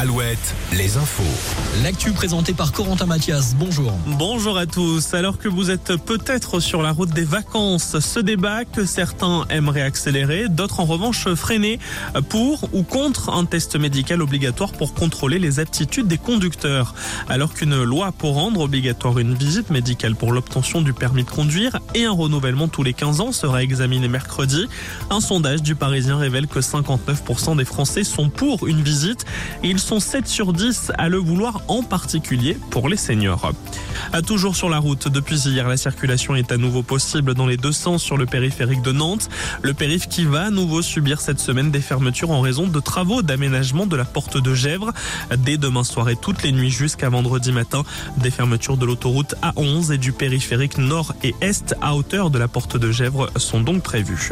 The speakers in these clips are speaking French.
Alouette, les infos. L'actu présenté par Corentin Mathias. Bonjour. Bonjour à tous. Alors que vous êtes peut-être sur la route des vacances, ce débat que certains aimeraient accélérer, d'autres en revanche freiner pour ou contre un test médical obligatoire pour contrôler les aptitudes des conducteurs. Alors qu'une loi pour rendre obligatoire une visite médicale pour l'obtention du permis de conduire et un renouvellement tous les 15 ans sera examiné mercredi, un sondage du Parisien révèle que 59% des Français sont pour une visite et ils sont 7 sur 10 à le vouloir en particulier pour les seniors. Toujours sur la route, depuis hier, la circulation est à nouveau possible dans les deux sens sur le périphérique de Nantes. Le périph qui va à nouveau subir cette semaine des fermetures en raison de travaux d'aménagement de la porte de Gèvres. Dès demain soir et toutes les nuits jusqu'à vendredi matin, des fermetures de l'autoroute A11 et du périphérique nord et est à hauteur de la porte de Gèvres sont donc prévues.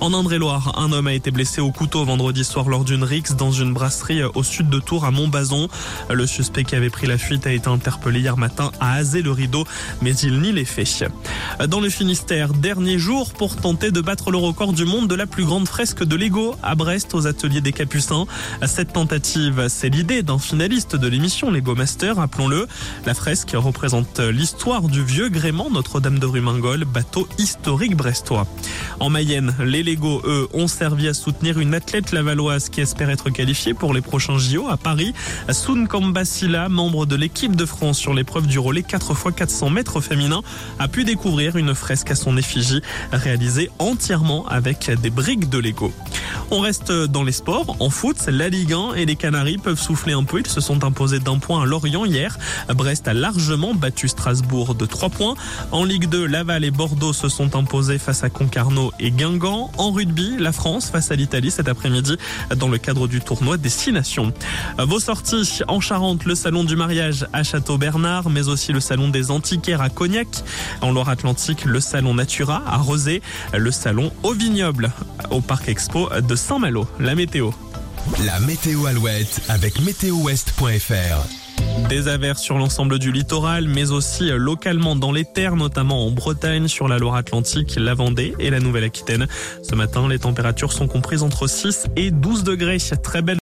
En Indre-et-Loire, un homme a été blessé au couteau vendredi soir lors d'une rixe dans une brasserie au sud de Tours à Montbazon. Le suspect qui avait pris la fuite a été interpellé hier matin à Azé-le-Rideau, mais il les. Dans le Finistère, dernier jour pour tenter de battre le record du monde de la plus grande fresque de Lego à Brest aux ateliers des Capucins. Cette tentative, c'est l'idée d'un finaliste de l'émission Lego Master, appelons-le. La fresque représente l'histoire du vieux gréement Notre-Dame de Rumingol, bateau historique brestois. En Mayenne, les Lego, eux, ont servi à soutenir une athlète lavalloise qui espère être qualifiée pour les prochains JO à Paris. Soun Kambasila, membre de l'équipe de France sur l'épreuve du relais 4x400 mètres féminin, a pu découvrir une fresque à son effigie réalisée entièrement avec des briques de Lego. On reste dans les sports. En foot, la Ligue 1 et les Canaries peuvent souffler un peu. Ils se sont imposés d'un point à Lorient hier. Brest a largement battu Strasbourg de 3 points. En Ligue 2, Laval et Bordeaux se sont imposés face à Concarneau et Guingamp. En rugby, la France face à l'Italie cet après-midi dans le cadre du tournoi Destination. Vos sorties en Charente, le salon du mariage à Château-Bernard, mais aussi le salon des antiquaires à Cognac. En Loire-Atlantique, le salon Natura à Rosé, le salon au vignoble au Parc Expo de Saint-Malo. La météo. La météo Alouette avec météowest.fr. Des averses sur l'ensemble du littoral, mais aussi localement dans les terres, notamment en Bretagne, sur la Loire-Atlantique, la Vendée et la Nouvelle-Aquitaine. Ce matin, les températures sont comprises entre 6 et 12 degrés. Très belle